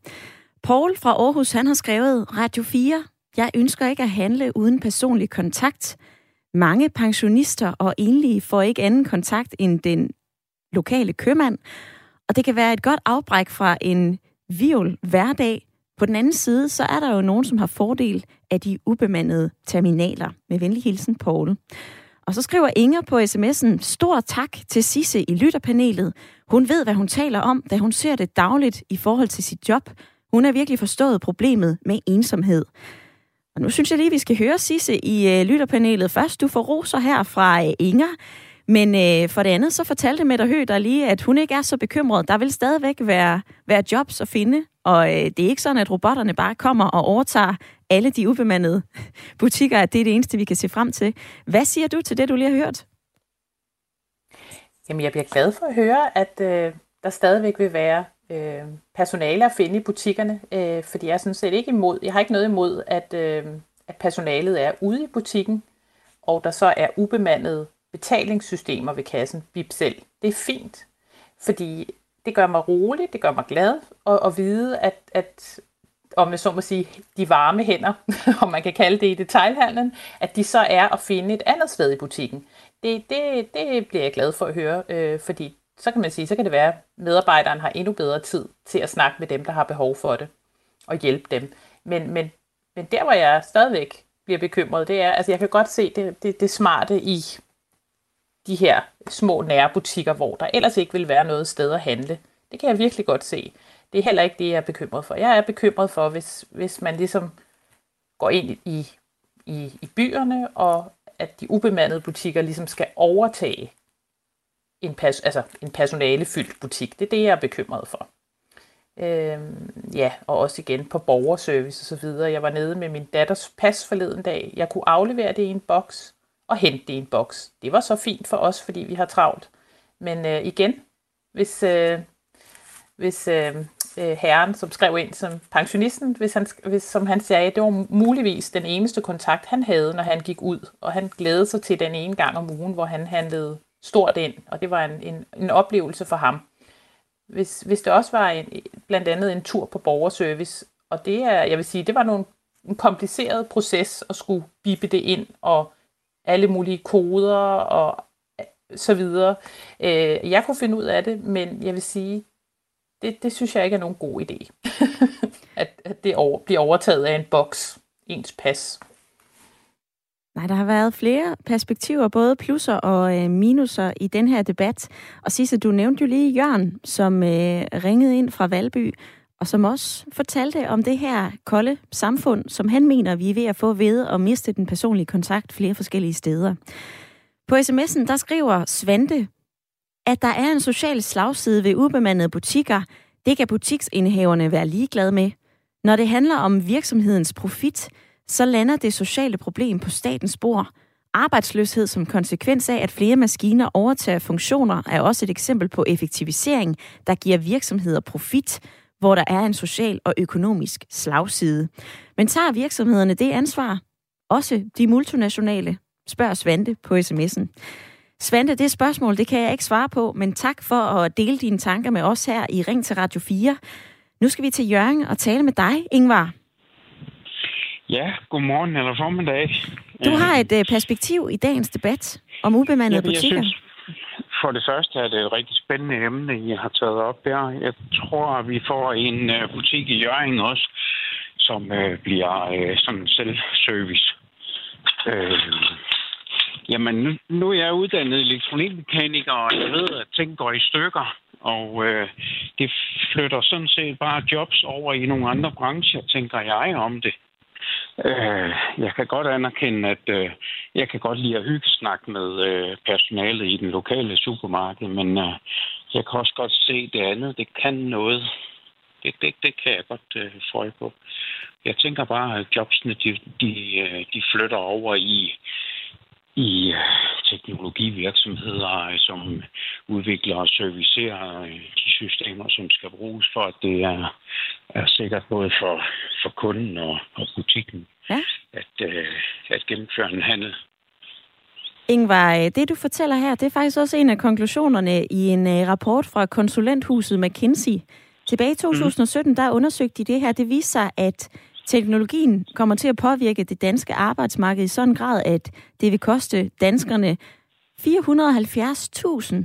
Paul fra Aarhus, han har skrevet, Radio 4, jeg ønsker ikke at handle uden personlig kontakt. Mange pensionister og enlige får ikke anden kontakt end den lokale købmand, og det kan være et godt afbræk fra en viol hverdag. På den anden side, så er der jo nogen, som har fordel af de ubemandede terminaler. Med venlig hilsen, Paul. Og så skriver Inger på sms'en, stor tak til Sisse i lytterpanelet. Hun ved, hvad hun taler om, da hun ser det dagligt i forhold til sit job. Hun har virkelig forstået problemet med ensomhed. Og nu synes jeg lige, vi skal høre Sisse i øh, lytterpanelet først. Du får roser her fra øh, Inger. Men øh, for det andet, så fortalte Mette Høgh der lige, at hun ikke er så bekymret. Der vil stadigvæk være, være jobs at finde, og øh, det er ikke sådan, at robotterne bare kommer og overtager alle de ubemandede butikker, at det er det eneste, vi kan se frem til. Hvad siger du til det, du lige har hørt? Jamen, jeg bliver glad for at høre, at øh, der stadigvæk vil være øh, personale at finde i butikkerne, øh, fordi jeg er sådan set ikke imod, jeg har ikke noget imod, at, øh, at personalet er ude i butikken, og der så er ubemandede betalingssystemer ved kassen, bip selv. Det er fint, fordi det gør mig rolig, det gør mig glad at, at vide, at, at om jeg så må sige, de varme hænder, om man kan kalde det i detailhandlen, at de så er at finde et andet sted i butikken. Det, det, det bliver jeg glad for at høre, øh, fordi så kan man sige, så kan det være, at medarbejderen har endnu bedre tid til at snakke med dem, der har behov for det, og hjælpe dem. Men, men, men der, hvor jeg stadigvæk bliver bekymret, det er, altså jeg kan godt se det, det, det smarte i de her små nærbutikker, hvor der ellers ikke vil være noget sted at handle. Det kan jeg virkelig godt se. Det er heller ikke det, jeg er bekymret for. Jeg er bekymret for, hvis, hvis man ligesom går ind i, i, i byerne, og at de ubemandede butikker ligesom skal overtage en, pers- altså en personalefyldt butik. Det er det, jeg er bekymret for. Øhm, ja, og også igen på borgerservice og så videre. Jeg var nede med min datters pas forleden dag. Jeg kunne aflevere det i en boks og hente det i en boks. Det var så fint for os, fordi vi har travlt. Men øh, igen, hvis, øh, hvis øh, øh herren, som skrev ind som pensionisten, hvis han, hvis, som han sagde, det var muligvis den eneste kontakt, han havde, når han gik ud, og han glædede sig til den ene gang om ugen, hvor han handlede stort ind, og det var en, en, en oplevelse for ham. Hvis, hvis det også var en, blandt andet en tur på borgerservice, og det er, jeg vil sige, det var nogle, en kompliceret proces at skulle bippe det ind, og alle mulige koder og så videre. Øh, jeg kunne finde ud af det, men jeg vil sige, det, det synes jeg ikke er nogen god idé. at, at det over, bliver overtaget af en boks, ens pas. Nej, der har været flere perspektiver, både plusser og øh, minuser i den her debat. Og Sisse, du nævnte jo lige Jørgen, som øh, ringede ind fra Valby og som også fortalte om det her kolde samfund, som han mener, vi er ved at få ved at miste den personlige kontakt flere forskellige steder. På sms'en, der skriver Svante, at der er en social slagside ved ubemandede butikker. Det kan butiksindehaverne være ligeglade med. Når det handler om virksomhedens profit, så lander det sociale problem på statens bord. Arbejdsløshed som konsekvens af, at flere maskiner overtager funktioner, er også et eksempel på effektivisering, der giver virksomheder profit, hvor der er en social og økonomisk slagside. Men tager virksomhederne det ansvar? Også de multinationale? Spørger Svante på sms'en. Svante, det spørgsmål, det kan jeg ikke svare på, men tak for at dele dine tanker med os her i Ring til Radio 4. Nu skal vi til Jørgen og tale med dig, Ingvar. Ja, godmorgen eller formiddag. Du har et uh, perspektiv i dagens debat om ubemandede ja, butikker. Synes, for det første er det et rigtig spændende emne, I har taget op der. Jeg tror, at vi får en uh, butik i Jørgen også, som øh, bliver øh, sådan selvservice. Øh, jamen, nu, nu er jeg uddannet elektronikmekaniker, og jeg ved, at ting går i stykker. Og øh, det flytter sådan set bare jobs over i nogle andre brancher, tænker jeg om det. Øh, jeg kan godt anerkende, at øh, jeg kan godt lide at hygge snak med øh, personalet i den lokale supermarked, men øh, jeg kan også godt se det andet. Det kan noget. Det, det, det kan jeg godt øh, få på. Jeg tænker bare, at jobsene de, de, øh, de flytter over i i øh, teknologivirksomheder, som udvikler og servicerer øh, de systemer, som skal bruges for, at det er, er sikkert både for, for kunden og, og butikken ja. at, at gennemføre en handel. Ingvar, det du fortæller her, det er faktisk også en af konklusionerne i en rapport fra konsulenthuset McKinsey. Tilbage i 2017, mm. der undersøgte de det her. Det viste sig, at teknologien kommer til at påvirke det danske arbejdsmarked i sådan grad, at det vil koste danskerne 470.000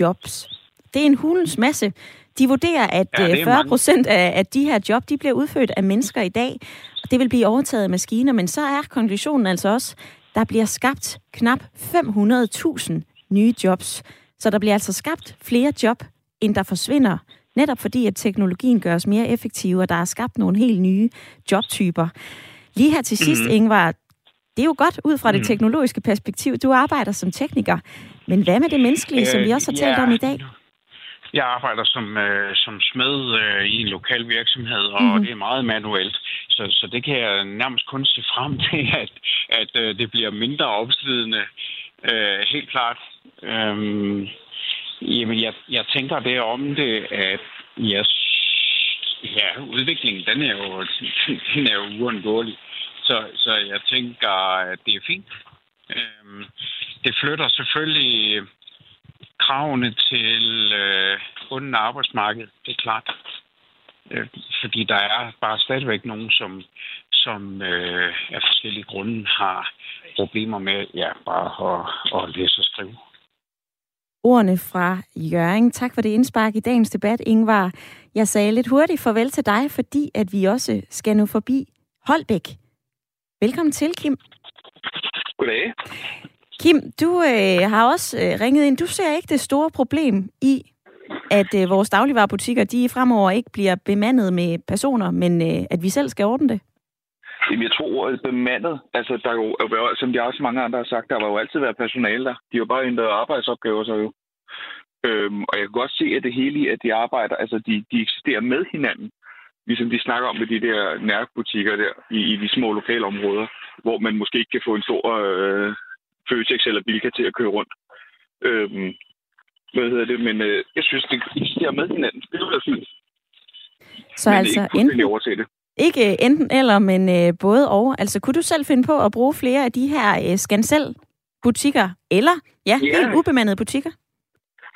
jobs. Det er en hulens masse. De vurderer, at ja, 40 øh, procent af, af de her job, de bliver udført af mennesker i dag, og det vil blive overtaget af maskiner, men så er konklusionen altså også, der bliver skabt knap 500.000 nye jobs. Så der bliver altså skabt flere job, end der forsvinder Netop fordi, at teknologien gør os mere effektive, og der er skabt nogle helt nye jobtyper. Lige her til sidst, mm. Ingvar, det er jo godt ud fra det mm. teknologiske perspektiv. Du arbejder som tekniker. Men hvad med det menneskelige, øh, som vi også har talt om i dag? Jeg arbejder som, øh, som smed øh, i en lokal virksomhed, og mm. det er meget manuelt. Så, så det kan jeg nærmest kun se frem til, at, at øh, det bliver mindre opslidende. Øh, helt klart. Øhm, Jamen, jeg, jeg tænker det om det, at yes, ja, udviklingen, den er jo, den er jo uundgåelig. Så, så jeg tænker, at det er fint. Øhm, det flytter selvfølgelig kravene til øh, bunden af arbejdsmarkedet, det er klart. Øh, fordi der er bare stadigvæk nogen, som, som øh, af forskellige grunde har problemer med ja, bare at, at læse og skrive ordene fra Jørgen. Tak for det indspark i dagens debat, Ingvar. Jeg sagde lidt hurtigt farvel til dig, fordi at vi også skal nu forbi Holbæk. Velkommen til, Kim. Goddag. Kim, du øh, har også øh, ringet ind. Du ser ikke det store problem i, at øh, vores dagligvarerbutikker, de fremover ikke bliver bemandet med personer, men øh, at vi selv skal ordne det? Jamen, jeg tror, ordet bemandet, altså, der er jo, som de også mange andre har sagt, der var jo altid været personale der. De har jo bare ændret arbejdsopgaver så jo. Øhm, og jeg kan godt se, at det hele i, at de arbejder, altså de, de eksisterer med hinanden. Ligesom de snakker om med de der nærbutikker der i, i de små lokale områder, hvor man måske ikke kan få en stor øh, Føtex eller Bilka til at køre rundt. Øhm, hvad hedder det? Men øh, jeg synes, det eksisterer med hinanden. Det er fint. Så Men altså enten, det. Ikke enten eller, men øh, både og. Altså, kunne du selv finde på at bruge flere af de her øh, Skansel-butikker, eller ja, ja, helt ubemandede butikker?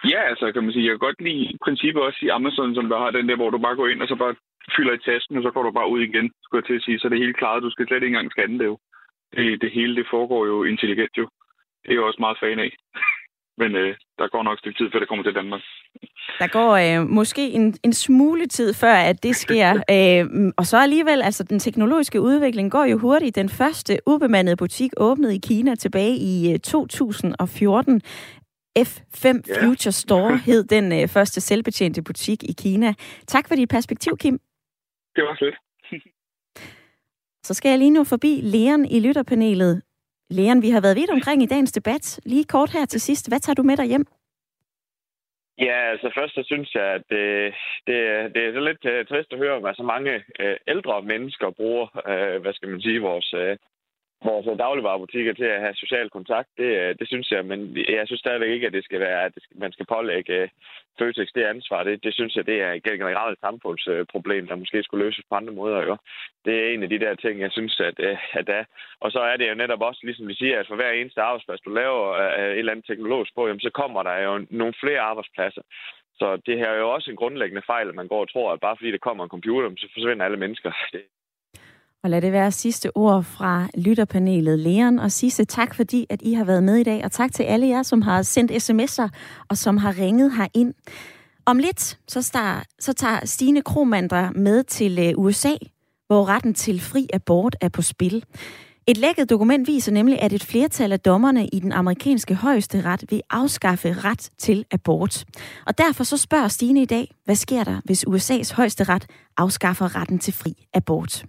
Ja, altså kan man sige, jeg kan godt lide princippet også i Amazon, som der har den der, hvor du bare går ind og så bare fylder i tasken, og så går du bare ud igen, skulle jeg til at sige. Så det er helt klart, du skal slet ikke engang scanne det jo. Det, det hele, det foregår jo intelligent jo. Det er jo også meget fan af. Men øh, der går nok et stykke tid, før det kommer til Danmark. Der går øh, måske en, en smule tid, før at det sker. øh, og så alligevel, altså den teknologiske udvikling går jo hurtigt. Den første ubemandede butik åbnede i Kina tilbage i øh, 2014. F5 yeah. Future Store hed den øh, første selvbetjente butik i Kina. Tak for dit perspektiv, Kim. det var slet. Så skal jeg lige nu forbi Leon i lytterpanelet. Leon, vi har været vidt omkring i dagens debat. Lige kort her til sidst. Hvad tager du med dig hjem? Ja, altså først så synes jeg, at øh, det, det, det er så lidt øh, trist at høre hvad at så mange øh, ældre mennesker bruger, hvad skal man sige, vores, vores dagligvarerbutikker til at have social kontakt. Det, øh, det synes jeg, men jeg synes stadigvæk ikke, at det skal være, at det skal, man skal pålægge øh, Føtex det ansvar. Det, det synes jeg, det er et generelt samfundsproblem, der måske skulle løses på andre måder. Jo. Det er en af de der ting, jeg synes, at, øh, at er. Og så er det jo netop også, ligesom vi siger, at for hver eneste arbejdsplads, du laver et eller andet teknologisk på, jamen, så kommer der jo nogle flere arbejdspladser. Så det her er jo også en grundlæggende fejl, at man går og tror, at bare fordi der kommer en computer, så forsvinder alle mennesker. Det, og lad det være sidste ord fra lytterpanelet Leon. Og sidste tak, fordi at I har været med i dag. Og tak til alle jer, som har sendt sms'er og som har ringet ind. Om lidt, så, star, så tager Stine Kromander med til øh, USA, hvor retten til fri abort er på spil. Et lækket dokument viser nemlig, at et flertal af dommerne i den amerikanske højeste ret vil afskaffe ret til abort. Og derfor så spørger Stine i dag, hvad sker der, hvis USA's højeste ret afskaffer retten til fri abort?